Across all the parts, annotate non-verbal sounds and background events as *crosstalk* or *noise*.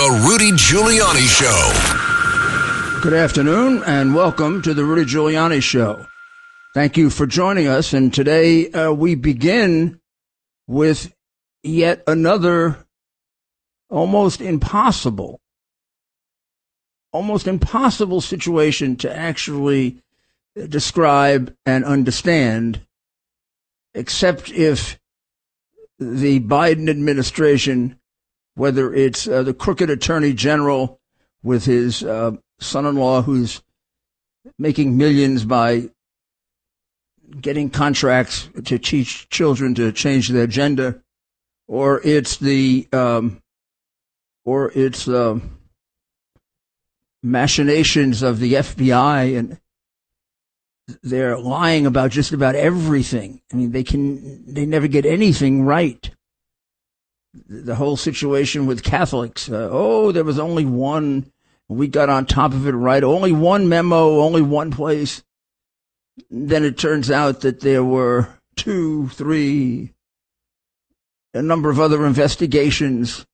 The Rudy Giuliani Show. Good afternoon and welcome to the Rudy Giuliani Show. Thank you for joining us. And today uh, we begin with yet another almost impossible, almost impossible situation to actually describe and understand, except if the Biden administration whether it's uh, the crooked attorney general with his uh, son-in-law who's making millions by getting contracts to teach children to change their gender, or it's the um, or it's uh, machinations of the FBI and they're lying about just about everything. I mean, they can they never get anything right the whole situation with Catholics. Uh, oh, there was only one. We got on top of it right. Only one memo, only one place. Then it turns out that there were two, three, a number of other investigations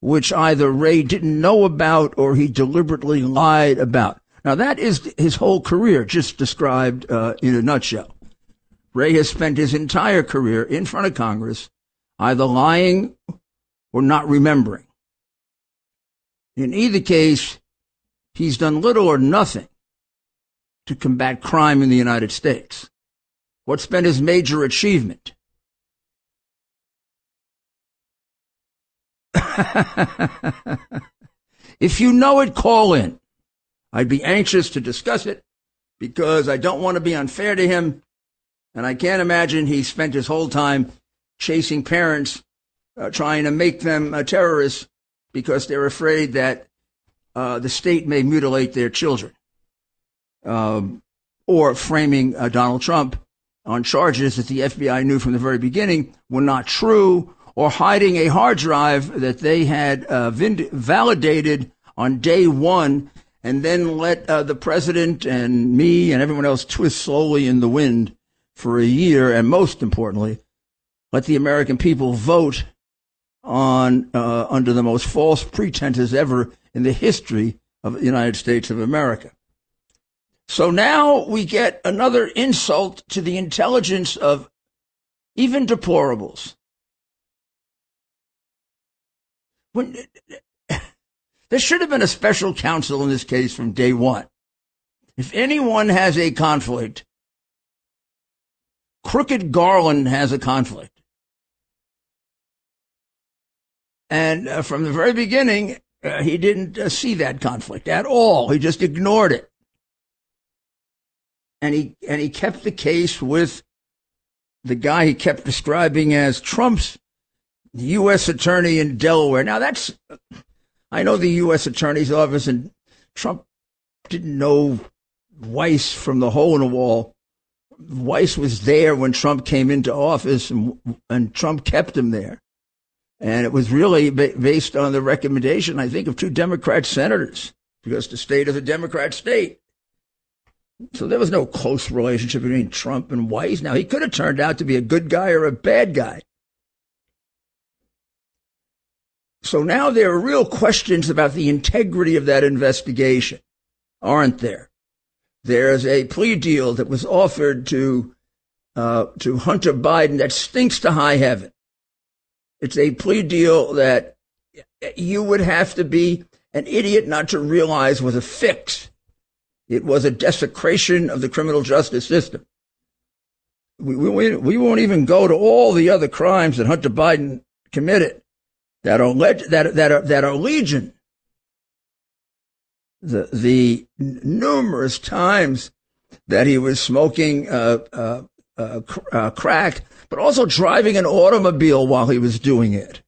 which either Wray didn't know about or he deliberately lied about. Now that is his whole career just described uh, in a nutshell. Wray has spent his entire career in front of Congress either lying or not remembering. In either case, he's done little or nothing to combat crime in the United States. What's been his major achievement? *laughs* if you know it, call in. I'd be anxious to discuss it because I don't want to be unfair to him. And I can't imagine he spent his whole time chasing parents, uh, trying to make them uh, terrorists because they're afraid that uh, the state may mutilate their children, um, or framing uh, Donald Trump on charges that the FBI knew from the very beginning were not true, or hiding a hard drive that they had uh, vind- validated on day one and then let uh, the president and me and everyone else twist slowly in the wind for a year, and most importantly, let the American people vote on uh, under the most false pretenses ever in the history of the United States of America. So now we get another insult to the intelligence of even deplorables. When, *laughs* there should have been a special counsel in this case from day one. If anyone has a conflict, Crooked Garland has a conflict. And uh, from the very beginning, uh, he didn't uh, see that conflict at all. He just ignored it. And he, and he kept the case with the guy he kept describing as Trump's U.S. attorney in Delaware. Now that's, I know the U.S. attorney's office and Trump didn't know Weiss from the hole in the wall. Weiss was there when Trump came into office and, and Trump kept him there. And it was really based on the recommendation, I think, of two Democrat senators, because the state is a Democrat state. So there was no close relationship between Trump and Weiss. Now, he could have turned out to be a good guy or a bad guy. So now there are real questions about the integrity of that investigation, aren't there? There's a plea deal that was offered to uh, to Hunter Biden that stinks to high heaven. It's a plea deal that you would have to be an idiot not to realize was a fix. It was a desecration of the criminal justice system. We, we, we won't even go to all the other crimes that Hunter Biden committed that are, that, that are, that are legion. The, the numerous times that he was smoking, uh, uh, uh, uh crack but also driving an automobile while he was doing it.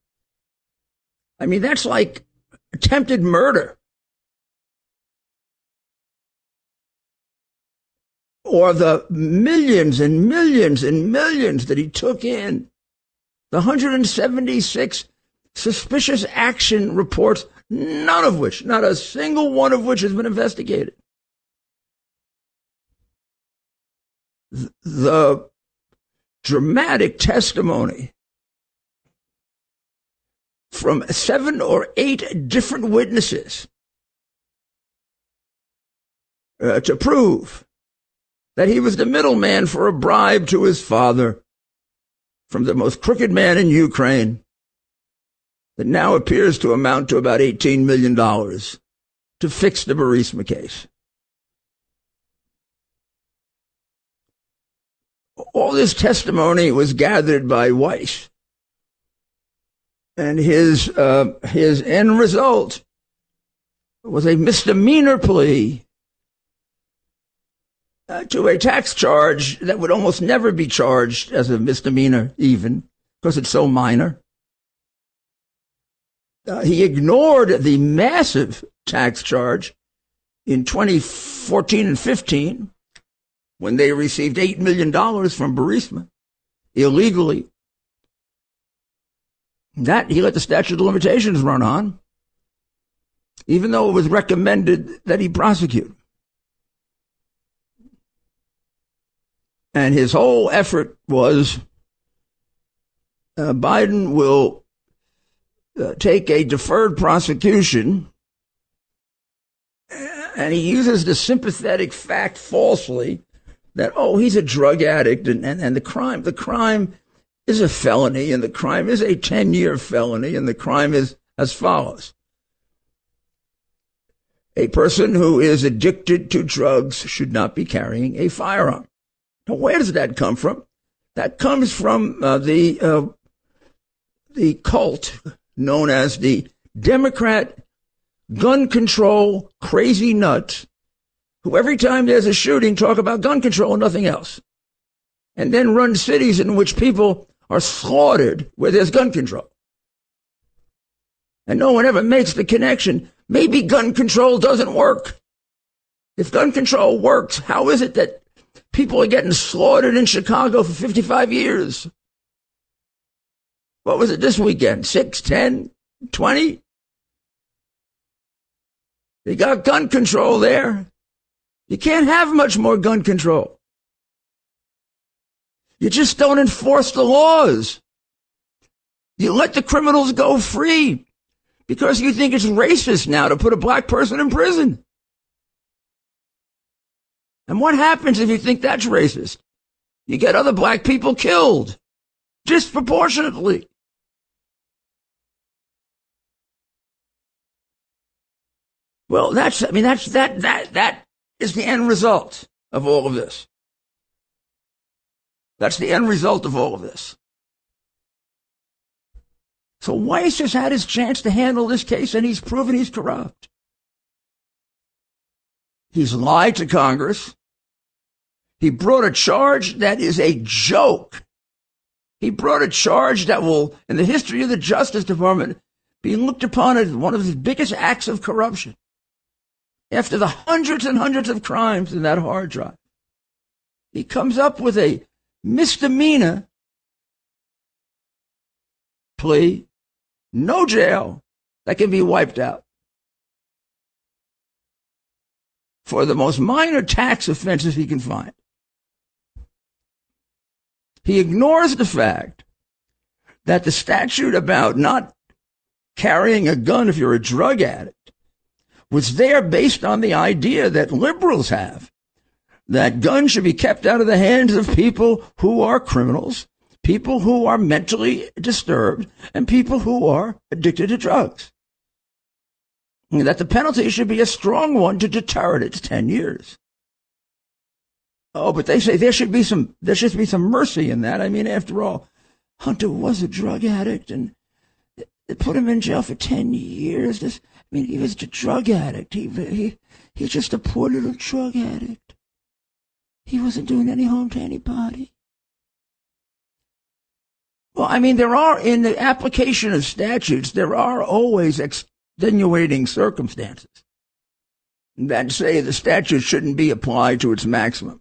I mean, that's like attempted murder. Or the millions and millions and millions that he took in. The 176 suspicious action reports, none of which, not a single one of which has been investigated. The dramatic testimony from seven or eight different witnesses uh, to prove that he was the middleman for a bribe to his father from the most crooked man in Ukraine that now appears to amount to about $18 million to fix the Burisma case. All this testimony was gathered by Weiss. And his, uh, his end result was a misdemeanor plea uh, to a tax charge that would almost never be charged as a misdemeanor, even because it's so minor. Uh, he ignored the massive tax charge in 2014 and 15 when they received $8 million from Burisma illegally. That he let the statute of limitations run on, even though it was recommended that he prosecute. And his whole effort was uh, Biden will uh, take a deferred prosecution and he uses the sympathetic fact falsely that oh he's a drug addict and, and, and the crime the crime is a felony and the crime is a 10 year felony and the crime is as follows. A person who is addicted to drugs should not be carrying a firearm. Now where does that come from? That comes from uh, the uh, the cult known as the democrat gun control crazy nuts who every time there's a shooting talk about gun control and nothing else. And then run cities in which people are slaughtered where there's gun control. And no one ever makes the connection. Maybe gun control doesn't work. If gun control works, how is it that people are getting slaughtered in Chicago for 55 years? What was it this weekend? Six, ten, twenty? They got gun control there. You can't have much more gun control. You just don't enforce the laws. You let the criminals go free because you think it's racist now to put a black person in prison. And what happens if you think that's racist? You get other black people killed disproportionately. Well, that's, I mean, that's, that, that, that is the end result of all of this. That's the end result of all of this. So Weiss has had his chance to handle this case and he's proven he's corrupt. He's lied to Congress. He brought a charge that is a joke. He brought a charge that will, in the history of the Justice Department, be looked upon as one of the biggest acts of corruption after the hundreds and hundreds of crimes in that hard drive. He comes up with a misdemeanor plea, no jail, that can be wiped out. For the most minor tax offenses he can find. He ignores the fact that the statute about not carrying a gun if you're a drug addict was there based on the idea that liberals have that guns should be kept out of the hands of people who are criminals, people who are mentally disturbed, and people who are addicted to drugs. That the penalty should be a strong one to deter it. It's 10 years. Oh, but they say there should be some, there should be some mercy in that. I mean, after all, Hunter was a drug addict and they put him in jail for 10 years. This, I mean, he was a drug addict. He, he, he's just a poor little drug addict. He wasn't doing any harm to anybody. Well, I mean, there are, in the application of statutes, there are always extenuating circumstances that say the statute shouldn't be applied to its maximum.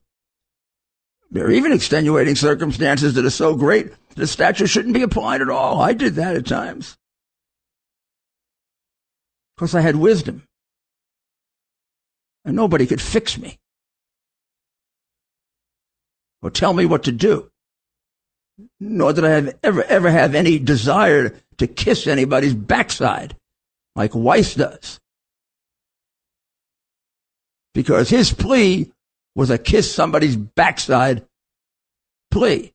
There are even extenuating circumstances that are so great the statute shouldn't be applied at all. I did that at times because I had wisdom. And nobody could fix me or tell me what to do. Nor did I have ever, ever have any desire to kiss anybody's backside like Weiss does. Because his plea was a kiss somebody's backside plea.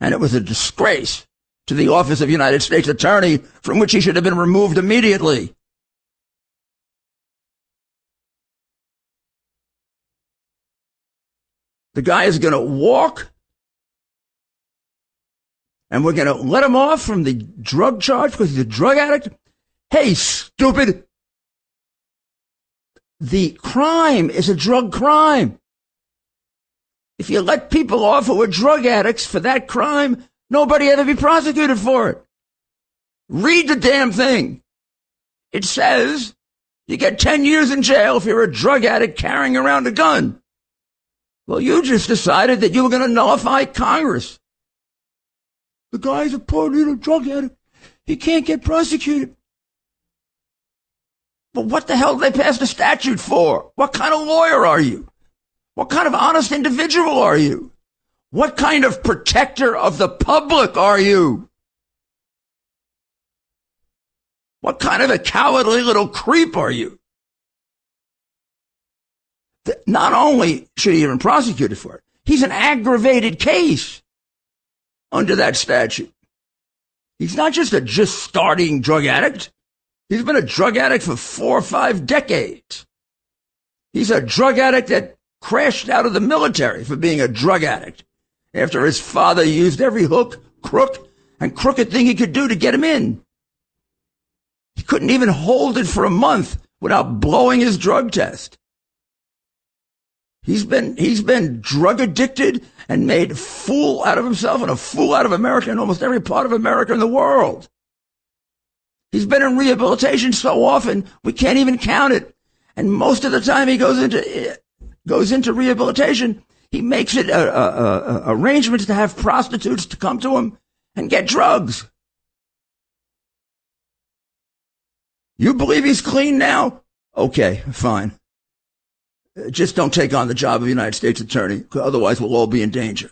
And it was a disgrace to the office of United States Attorney from which he should have been removed immediately. The guy is going to walk and we're going to let him off from the drug charge because he's a drug addict. Hey, stupid. The crime is a drug crime. If you let people off who are drug addicts for that crime, nobody ever be prosecuted for it. Read the damn thing. It says you get 10 years in jail if you're a drug addict carrying around a gun. Well, you just decided that you were going to nullify Congress. The guy's a poor little drug addict. He can't get prosecuted. But what the hell did they pass the statute for? What kind of lawyer are you? What kind of honest individual are you? What kind of protector of the public are you? What kind of a cowardly little creep are you? Not only should he even prosecuted for it, he's an aggravated case under that statute. He's not just a just starting drug addict. He's been a drug addict for four or five decades. He's a drug addict that crashed out of the military for being a drug addict after his father used every hook, crook, and crooked thing he could do to get him in. He couldn't even hold it for a month without blowing his drug test. He's been, he's been drug addicted and made a fool out of himself and a fool out of America and almost every part of America in the world. He's been in rehabilitation so often we can't even count it. And most of the time he goes into goes into rehabilitation, he makes it a, a, a, arrangements to have prostitutes to come to him and get drugs. You believe he's clean now? Okay, fine. Just don't take on the job of United States Attorney, otherwise we'll all be in danger.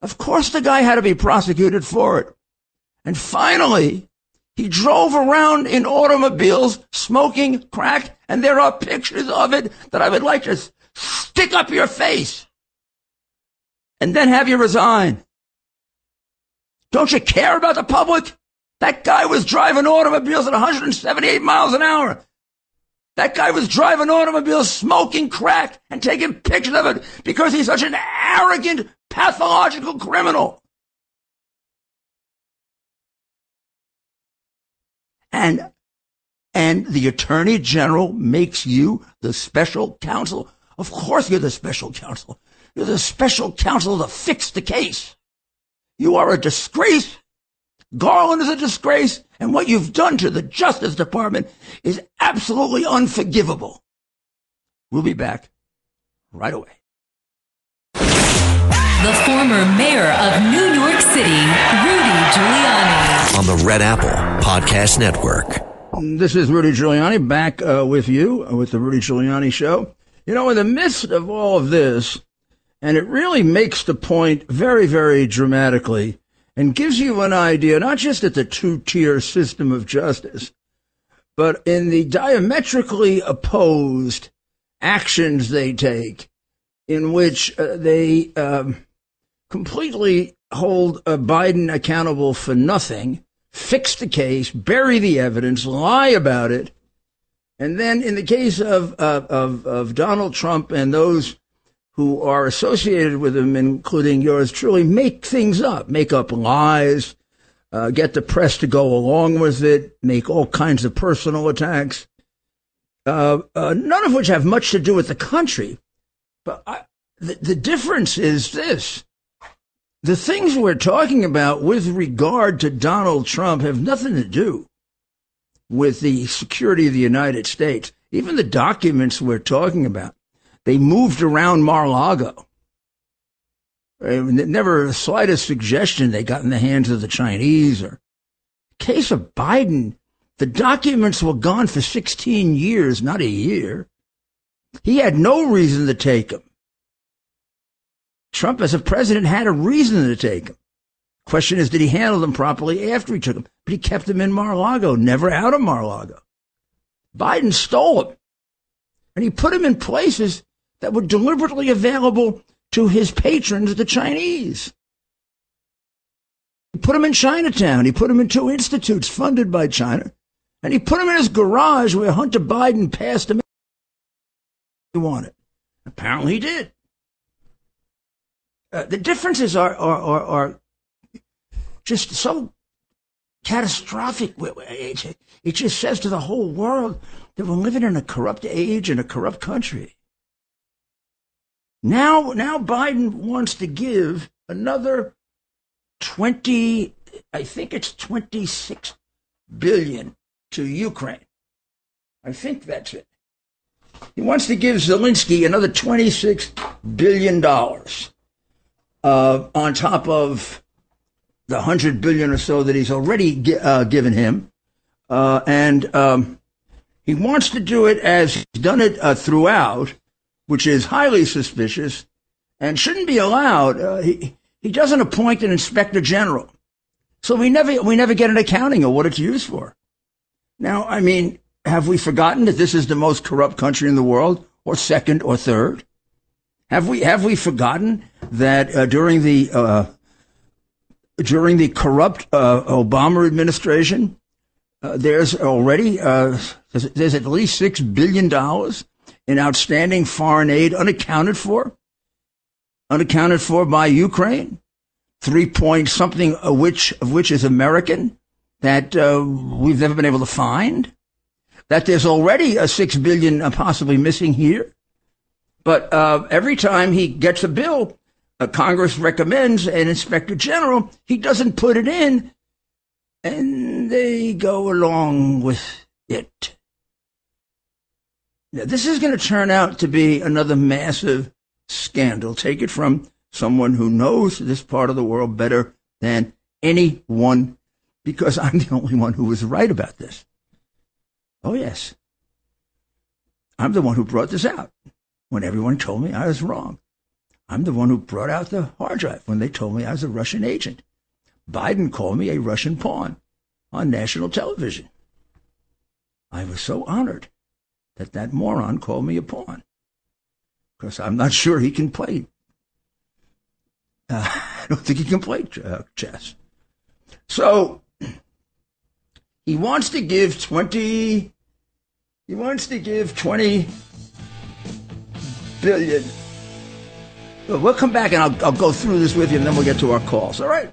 Of course the guy had to be prosecuted for it. And finally, he drove around in automobiles smoking crack, and there are pictures of it that I would like to stick up your face and then have you resign. Don't you care about the public? That guy was driving automobiles at 178 miles an hour. That guy was driving automobiles, smoking crack, and taking pictures of it because he's such an arrogant, pathological criminal. And, and the attorney general makes you the special counsel. Of course you're the special counsel. You're the special counsel to fix the case. You are a disgrace Garland is a disgrace, and what you've done to the Justice Department is absolutely unforgivable. We'll be back right away. The former mayor of New York City, Rudy Giuliani. On the Red Apple Podcast Network. This is Rudy Giuliani back uh, with you uh, with the Rudy Giuliani Show. You know, in the midst of all of this, and it really makes the point very, very dramatically and gives you an idea, not just at the two tier system of justice, but in the diametrically opposed actions they take, in which uh, they um, completely hold uh, Biden accountable for nothing, fix the case, bury the evidence, lie about it. And then in the case of, uh, of, of Donald Trump and those who are associated with him, including yours truly, make things up, make up lies, uh, get the press to go along with it, make all kinds of personal attacks, uh, uh, none of which have much to do with the country. But I, the, the difference is this. The things we're talking about with regard to Donald Trump have nothing to do with the security of the United States. Even the documents we're talking about they moved around Mar-a-Lago. Eh, never the slightest suggestion they got in the hands of the Chinese or case of Biden. The documents were gone for 16 years, not a year. He had no reason to take them. Trump, as a president, had a reason to take them. Question is, did he handle them properly after he took them? But he kept them in Mar-a-Lago, never out of Mar-a-Lago. Biden stole them. And he put them in places that were deliberately available to his patrons, the Chinese. He put them in Chinatown. He put them in two institutes funded by China. And he put them in his garage where Hunter Biden passed them. He wanted. Apparently he did. Uh, the differences are, are, are, are just so catastrophic. It just says to the whole world that we're living in a corrupt age in a corrupt country. Now, now Biden wants to give another 20, I think it's 26 billion to Ukraine. I think that's it. He wants to give Zelensky another $26 billion uh, on top of the 100 billion or so that he's already uh, given him. Uh, and um, he wants to do it as he's done it uh, throughout, which is highly suspicious and shouldn't be allowed. Uh, he, he doesn't appoint an inspector general. So we never, we never get an accounting of what it's used for. Now, I mean, have we forgotten that this is the most corrupt country in the world, or second or third? Have we have we forgotten that uh, during the uh, during the corrupt uh, Obama administration, uh, there's already uh, there's, at least six billion dollars in outstanding foreign aid unaccounted for, unaccounted for by Ukraine. Three point something of which of which is American that uh, we've never been able to find. That there's already a six billion uh, possibly missing here. But uh, every time he gets a bill, uh, Congress recommends an inspector general. He doesn't put it in, and they go along with it. Now, this is going to turn out to be another massive scandal. Take it from someone who knows this part of the world better than anyone because I'm the only one who was right about this. Oh, yes. I'm the one who brought this out when everyone told me I was wrong. I'm the one who brought out the hard drive when they told me I was a Russian agent. Biden called me a Russian pawn on national television. I was so honored that that moron called me a pawn because I'm not sure he can play. Uh, *laughs* I don't think he can play uh, chess. So he wants to give 20 he wants to give 20 billion we'll come back and I'll, I'll go through this with you and then we'll get to our calls all right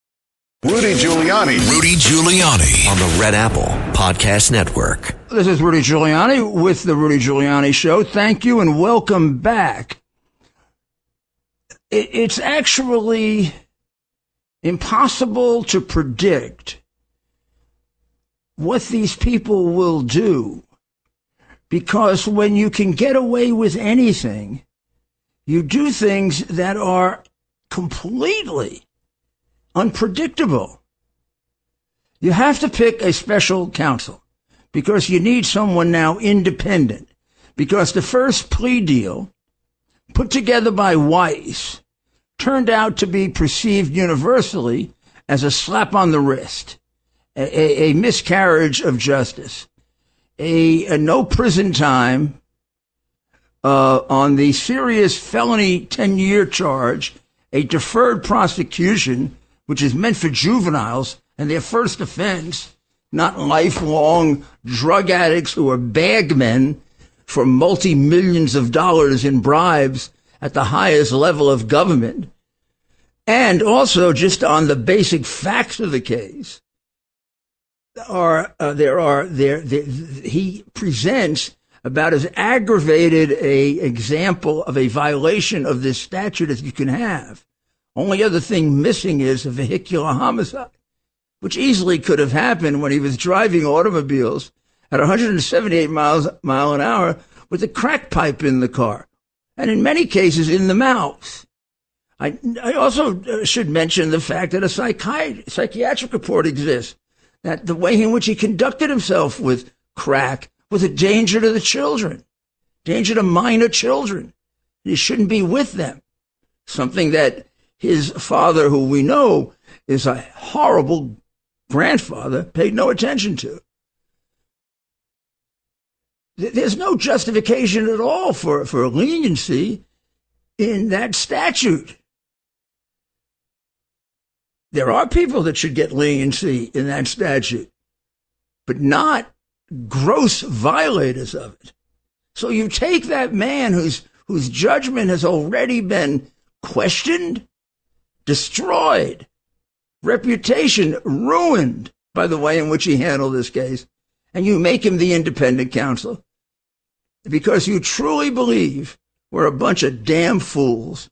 Rudy Giuliani. Rudy Giuliani on the Red Apple Podcast Network. This is Rudy Giuliani with the Rudy Giuliani Show. Thank you and welcome back. It's actually impossible to predict what these people will do because when you can get away with anything, you do things that are completely unpredictable. You have to pick a special counsel because you need someone now independent. Because the first plea deal put together by Weiss turned out to be perceived universally as a slap on the wrist, a, a, a miscarriage of justice, a, a, no prison time uh, on the serious felony 10 year charge, a deferred prosecution which is meant for juveniles and their first offense, not lifelong drug addicts who are bagmen for multi millions of dollars in bribes at the highest level of government. And also, just on the basic facts of the case, are uh, there are there, there he presents about as aggravated a example of a violation of this statute as you can have Only other thing missing is a vehicular homicide, which easily could have happened when he was driving automobiles at 178 miles mile an hour with a crack pipe in the car, and in many cases in the mouth. I, I also uh, should mention the fact that a psychi- psychiatric report exists that the way in which he conducted himself with crack was a danger to the children, danger to minor children. He shouldn't be with them. Something that his father, who we know is a horrible grandfather, paid no attention to. There's no justification at all for, for leniency in that statute. There are people that should get leniency in that statute, but not gross violators of it. So you take that man whose whose judgment has already been questioned, destroyed, reputation ruined by the way in which he handled this case, and you make him the independent counsel because you truly believe we're a bunch of damn fools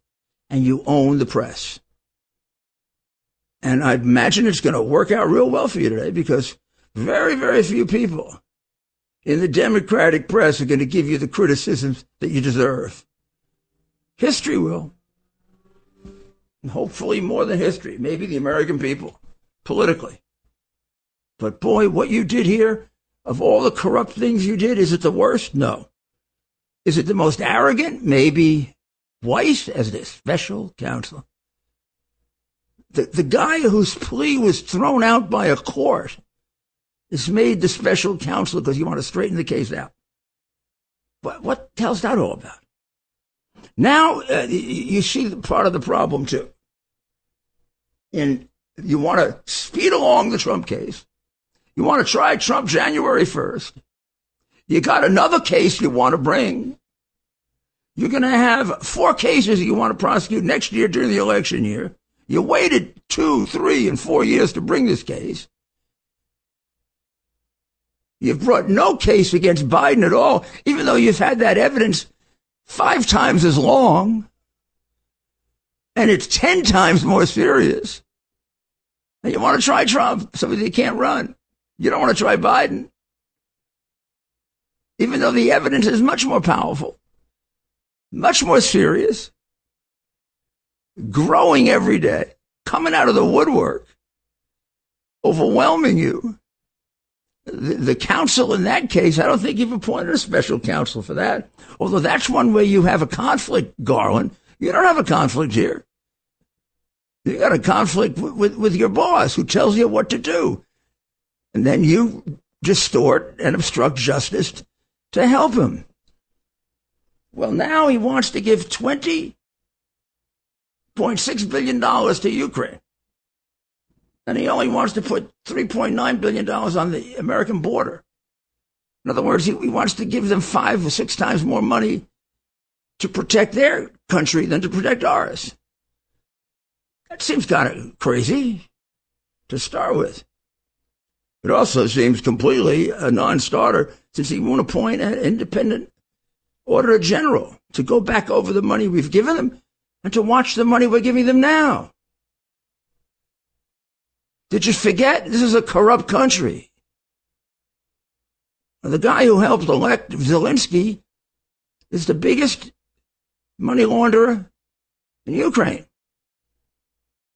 and you own the press. And I imagine it's going to work out real well for you today because very, very few people in the Democratic press are going to give you the criticisms that you deserve. History will. *laughs* Hopefully more than history, maybe the American people, politically. But boy, what you did here, of all the corrupt things you did, is it the worst? No. Is it the most arrogant? Maybe Weiss as the special counsel. The, the guy whose plea was thrown out by a court is made the special counsel because you want to straighten the case out. What, what the hell's that all about? Now uh, you see part of the problem too. And you want to speed along the Trump case. You want to try Trump January 1st. You got another case you want to bring. You're going to have four cases you want to prosecute next year during the election year. You waited two, three, and four years to bring this case. You've brought no case against Biden at all, even though you've had that evidence five times as long. And it's 10 times more serious. And you want to try Trump, somebody that can't run. You don't want to try Biden. Even though the evidence is much more powerful, much more serious, growing every day, coming out of the woodwork, overwhelming you the, counsel in that case, I don't think you've appointed a special counsel for that. Although that's one way you have a conflict, Garland. You don't have a conflict here. You got a conflict with, with, with your boss who tells you what to do. And then you distort and obstruct justice to help him. Well, now he wants to give $20.6 billion to Ukraine and he only wants to put $3.9 billion on the American border. In other words, he, he wants to give them five or six times more money to protect their country than to protect ours. That seems kind of crazy to start with. It also seems completely a non-starter since he won't appoint an independent auditor general to go back over the money we've given them and to watch the money we're giving them now. Did you forget? This is a corrupt country. The guy who helped elect Zelensky is the biggest money launderer in Ukraine.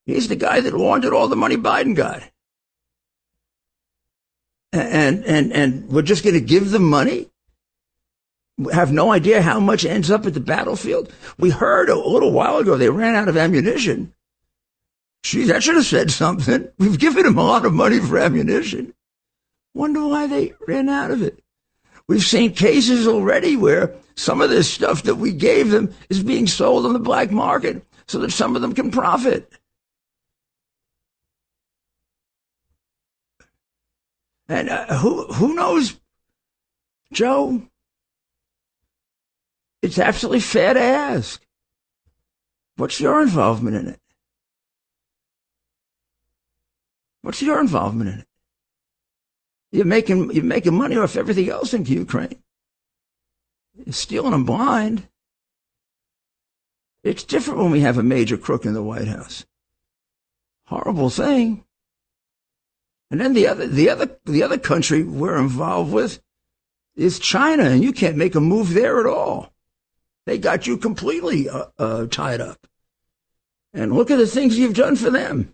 He's the guy that laundered all the money Biden got. And, and, and we're just going to give them money? We have no idea how much ends up at the battlefield. We heard a little while ago they ran out of ammunition. Gee, that should have said something. We've given them a lot of money for ammunition. Wonder why they ran out of it. We've seen cases already where some of this stuff that we gave them is being sold on the black market so that some of them can profit. And uh, who who knows, Joe? It's absolutely fair to ask. What's your involvement in it? What's your involvement in it? You're making you're making money off everything else in Ukraine. You're stealing them blind. It's different when we have a major crook in the White House. Horrible thing. And then the other, the other, the other country we're involved with is China, and you can't make a move there at all. They got you completely uh, uh, tied up. And look at the things you've done for them.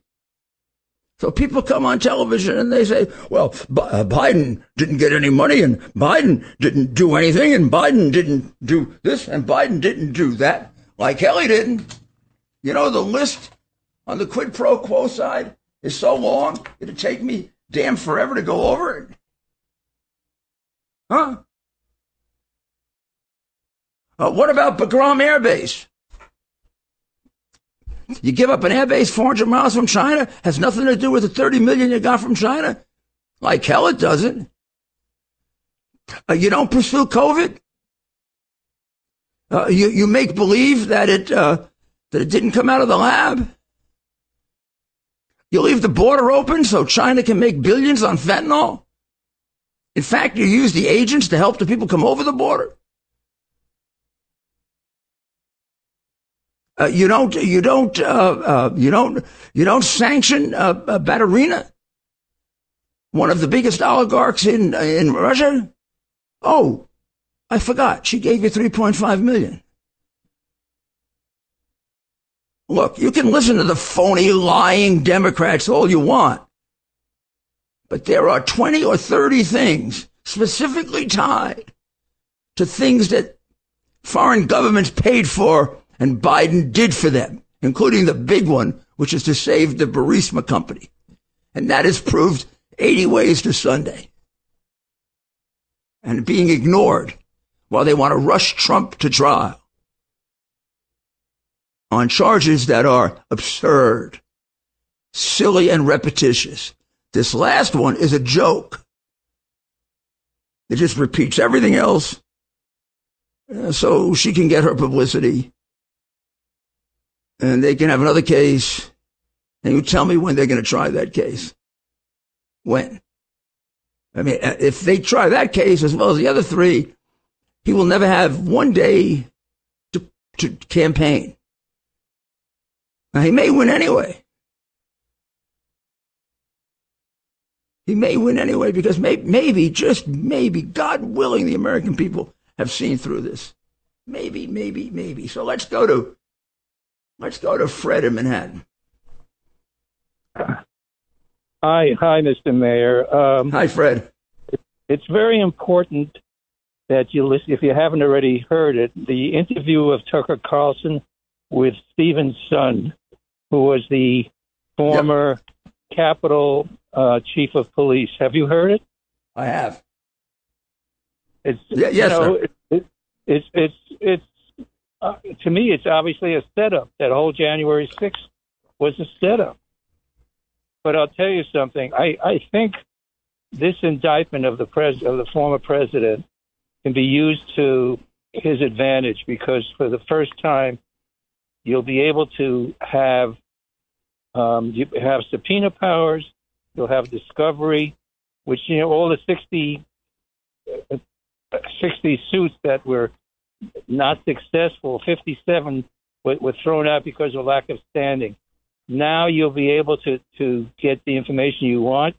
So people come on television and they say, well, B- uh, Biden didn't get any money and Biden didn't do anything and Biden didn't do this and Biden didn't do that like Kelly didn't. You know, the list on the quid pro quo side is so long, it'd take me damn forever to go over it. Huh? Uh, what about Bagram Air Base? You give up an air base 400 miles from China, has nothing to do with the 30 million you got from China? Like hell it doesn't. Uh, you don't pursue COVID? Uh, you, you make believe that it, uh, that it didn't come out of the lab? You leave the border open so China can make billions on fentanyl? In fact, you use the agents to help the people come over the border? Uh, you don't, you don't, uh, uh, you don't, you don't sanction Baturina, one of the biggest oligarchs in in Russia. Oh, I forgot. She gave you 3.5 million. Look, you can listen to the phony, lying Democrats all you want. But there are 20 or 30 things specifically tied to things that foreign governments paid for and Biden did for them, including the big one, which is to save the Burisma company. And that is proved 80 ways to Sunday. And being ignored while they want to rush Trump to trial on charges that are absurd, silly, and repetitious. This last one is a joke. It just repeats everything else uh, so she can get her publicity and they can have another case. And you tell me when they're going to try that case. When? I mean, uh, if they try that case as well as the other three, he will never have one day to, to campaign. Now, he may win anyway. He may win anyway because may, maybe, just maybe, God willing, the American people have seen through this. Maybe, maybe, maybe. So let's go to Let's go to Fred in Manhattan. Hi, hi, Mr. Mayor. Um, hi, Fred. It's very important that you listen, if you haven't already heard it, the interview of Tucker Carlson with Steven Sund, who was the former yep. Capitol uh, chief of police. Have you heard it? I have. It's yeah, yes, you know, it, it, it's it's it's uh, to me, it's obviously a setup. That whole January 6th was a setup. But I'll tell you something. I, I think this indictment of the pres of the former president can be used to his advantage because for the first time you'll be able to have um, you have subpoena powers, you'll have discovery, which you know all the 60, uh, 60 suits that were not successful. 57 were, thrown out because of lack of standing. Now you'll be able to, to get the information you want.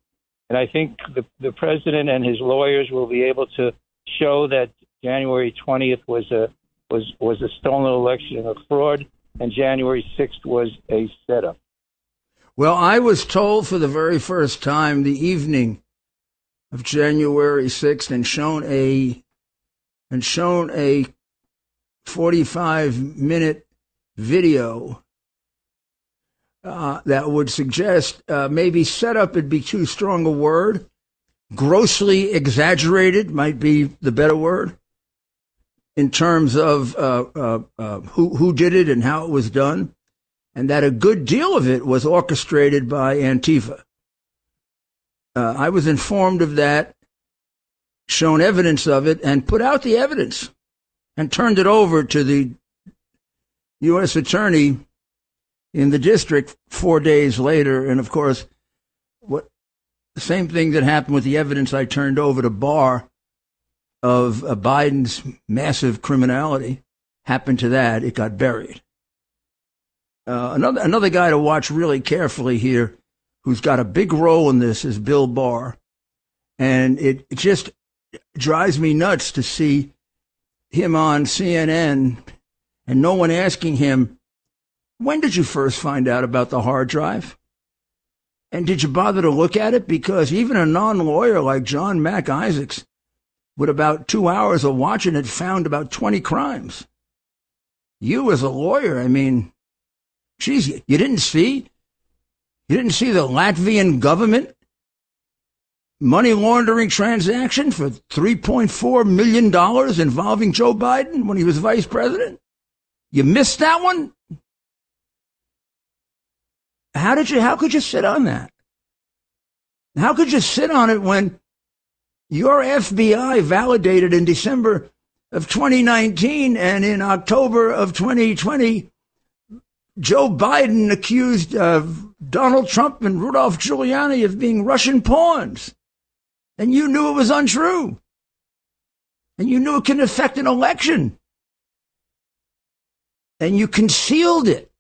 And I think the, the president and his lawyers will be able to show that January 20th was a was was a stolen election, and a fraud, and January 6th was a setup. Well, I was told for the very first time the evening of January 6th and shown a and shown a 45 minute video uh, that would suggest uh, maybe setup would be too strong a word. Grossly exaggerated might be the better word in terms of uh, uh, uh, who who did it and how it was done, and that a good deal of it was orchestrated by Antifa. Uh, I was informed of that, shown evidence of it, and put out the evidence and turned it over to the U.S. attorney in the district four days later. And of course, what the same thing that happened with the evidence I turned over to Barr of uh, Biden's massive criminality happened to that. It got buried. Uh, another another guy to watch really carefully here, who's got a big role in this, is Bill Barr, and it, it just drives me nuts to see him on CNN and no one asking him, "When did you first find out about the hard drive?" And did you bother to look at it? Because even a non-lawyer like John Mac Isaacs, with about two hours of watching it, found about 20 crimes. You as a lawyer, I mean, geez, you didn't see? You didn't see the Latvian government money laundering transaction for $3.4 million involving Joe Biden when he was vice president? You missed that one? How did you, how could you sit on that? How could you sit on it when your FBI validated in December of 2019 and in October of 2020, Joe Biden accused of Donald Trump and Rudolph Giuliani of being Russian pawns. And you knew it was untrue. And you knew it can affect an election. And you concealed it.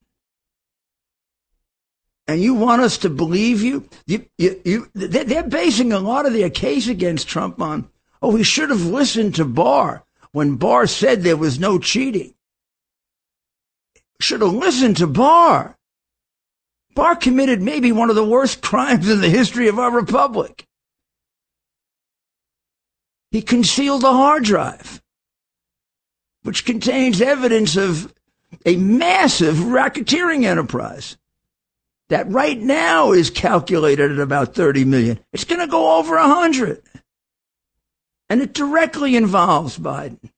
And you want us to believe you? you, you, you they're basing a lot of their case against Trump on, oh, we should have listened to Barr when Barr said there was no cheating. Should have listened to Barr. Barr committed maybe one of the worst *laughs* crimes in the history of our republic. He concealed a hard drive, which contains evidence of a massive racketeering enterprise that right now is calculated at about 30 million. It's going to go over 100. And it directly involves Biden.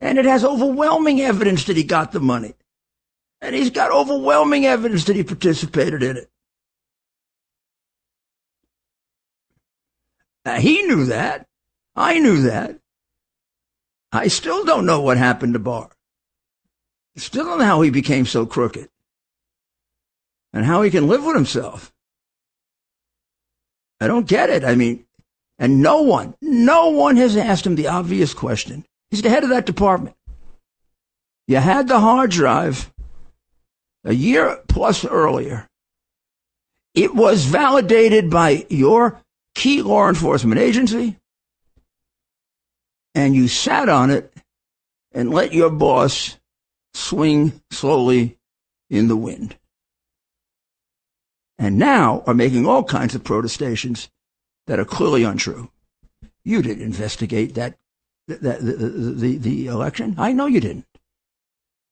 And it has overwhelming evidence that he got the money. And he's got overwhelming evidence that he participated in it. Now, he knew that. I knew that. I still don't know what happened to Barr. Still don't know how he became so crooked and how he can live with himself. I don't get it. I mean, and no one, no one has asked him the obvious question. He's the head of that department. You had the hard drive a year plus earlier. It was validated by your key law enforcement agency, and you sat on it and let your boss swing slowly in the wind. And now are making all kinds of protestations that are clearly untrue. You didn't investigate that, that the, the, the, election. I know you didn't.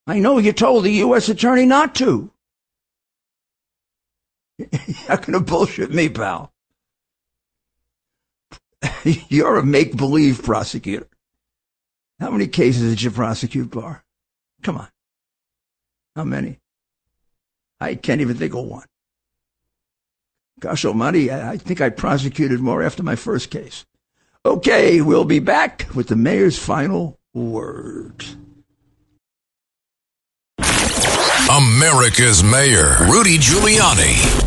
I know you told the U.S. attorney not to. *laughs* You're not going to bullshit me, pal. *laughs* You're a make believe prosecutor. How many cases did you prosecute, Barr? Come on. How many? I can't even think of one. Gosh almighty, I think I prosecuted more after my first case. Okay, we'll be back with the mayor's final word. America's mayor, Rudy Giuliani.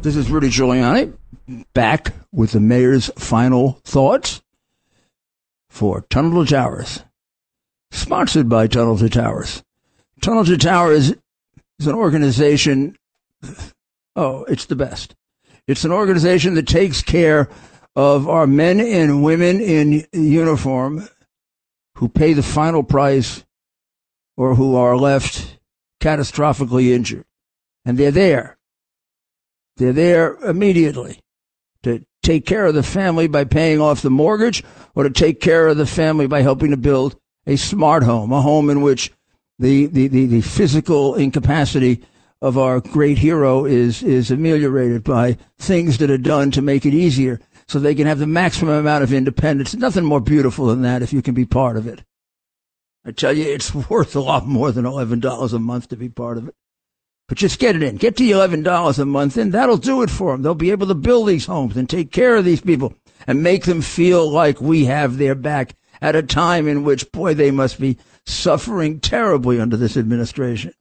This is Rudy Giuliani, back with the mayor's final thoughts for Tunnel to Towers. Sponsored by Tunnel to Towers. Tunnel to Towers is an organization Oh, it's the best. It's an organization that takes care of our men and women in uniform who pay the final price or who are left catastrophically injured. And they're there. They're there immediately to take care of the family by paying off the mortgage or to take care of the family by helping to build a smart home, a home in which the, the, the, the physical incapacity of our great hero is is ameliorated by things that are done to make it easier so they can have the maximum amount of independence. Nothing more beautiful than that if you can be part of it. I tell you, it's *laughs* worth a lot more than $11 a month to be part of it. But just get it in. Get the $11 a month in. That'll do it for them. They'll be able to build these homes and take care of these people and make them feel like we have their back at a time in which, boy, they must be suffering terribly under this administration.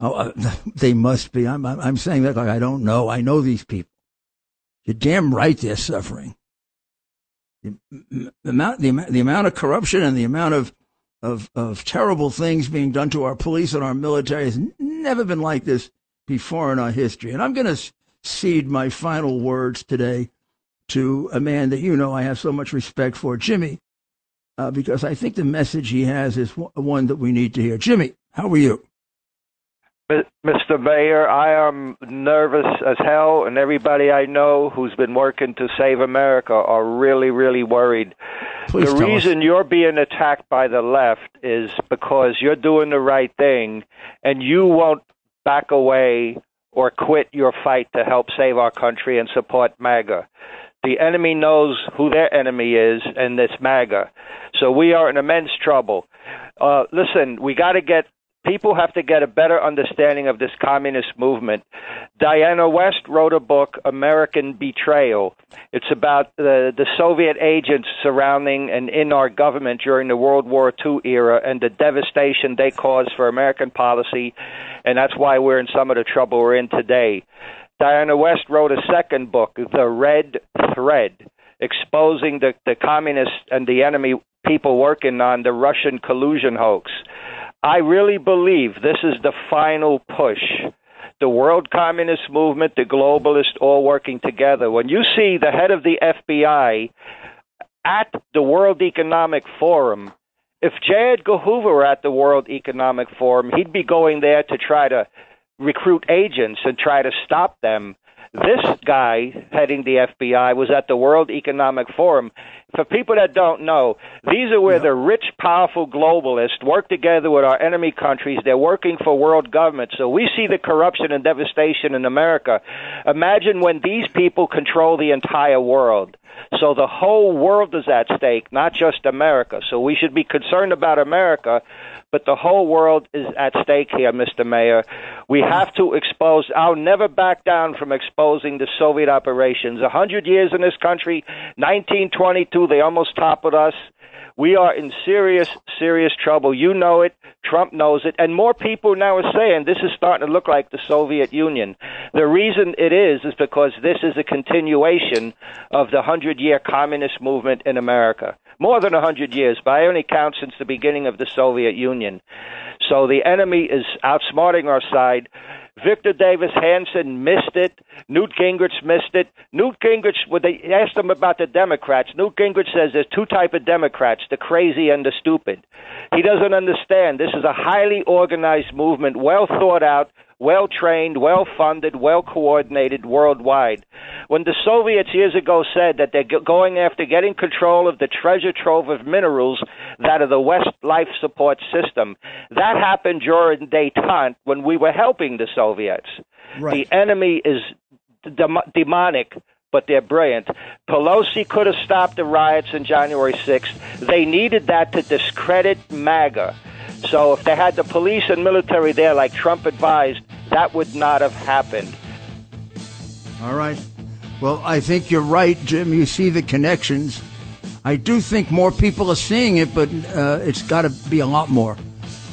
Oh, uh, *laughs* they must be. I'm, I'm saying that like I don't know. I know these people. You're damn right they're suffering. The, the amount, the, the amount of corruption and the amount of of, of terrible things being done to our police and our military has never been like this before in our history. And I'm going to cede my final words today to a man that you know I have so much respect for, Jimmy, uh, because I think the message he has is one that we need to hear. Jimmy, how are you? Mr. Mayor, I am nervous as hell, and everybody I know who's been working to save America are really, really worried. Please the reason us. you're being attacked by the left is because you're doing the right thing, and you won't back away or quit your fight to help save our country and support MAGA. The enemy knows who their enemy is, and it's MAGA. So we are in immense trouble. Uh, listen, we got to get people have to get a better understanding of this communist movement. Diana West wrote a book, American Betrayal. It's about the, the Soviet agents surrounding and in our government during the World War II era and the devastation they caused for American policy, and that's why we're in some of the trouble we're in today. Diana West wrote a second book, The Red Thread, exposing the, the communists and the enemy people working on the Russian collusion hoax. I really believe this is the final push. The world communist movement, the globalists, all working together. When you see the head of the FBI at the World Economic Forum, if J. Edgar Hoover were at the World Economic Forum, he'd be going there to try to recruit agents and try to stop them. This guy heading the FBI was at the World Economic Forum. For people that don't know, these are where the rich, powerful globalists work together with our enemy countries. They're working for world government. So we see the corruption and devastation in America. Imagine when these people control the entire world. So the whole world is at stake, not just America. So we should be concerned about America, but the whole world is at stake here, Mr. Mayor. We have to expose. I'll never back down from exposing the Soviet operations. A hundred years in this country, 1922, they almost toppled us. We are in serious, serious trouble. You know it. Trump knows it. And more people now are saying this is starting to look like the Soviet Union. The reason it is is because this is a continuation of the hundred year communist movement in America. More than a hundred years, but I only count since the beginning of the Soviet Union. So the enemy is outsmarting our side. Victor Davis Hanson missed it. Newt Gingrich missed it. Newt Gingrich, when they asked him about the Democrats, Newt Gingrich says there's two type of Democrats: the crazy and the stupid. He doesn't understand. This is a highly organized movement, well thought out, well trained, well funded, well coordinated worldwide. When the Soviets years ago said that they're going after getting control of the treasure trove of minerals that are the West life support system, that happened during detente when we were helping the Soviets. Right. The enemy is dem- demonic but they're brilliant. Pelosi could have stopped the riots on January 6th. They needed that to discredit MAGA. So if they had the police and military there, like Trump advised, that would not have happened. All right. Well, I think you're right, Jim. You see the connections. I do think more people are seeing it, but uh, it's got to be a lot more.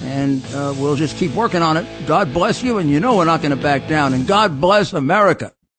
And uh, we'll just keep working on it. God bless you, and you know we're not going to back down. And God bless America.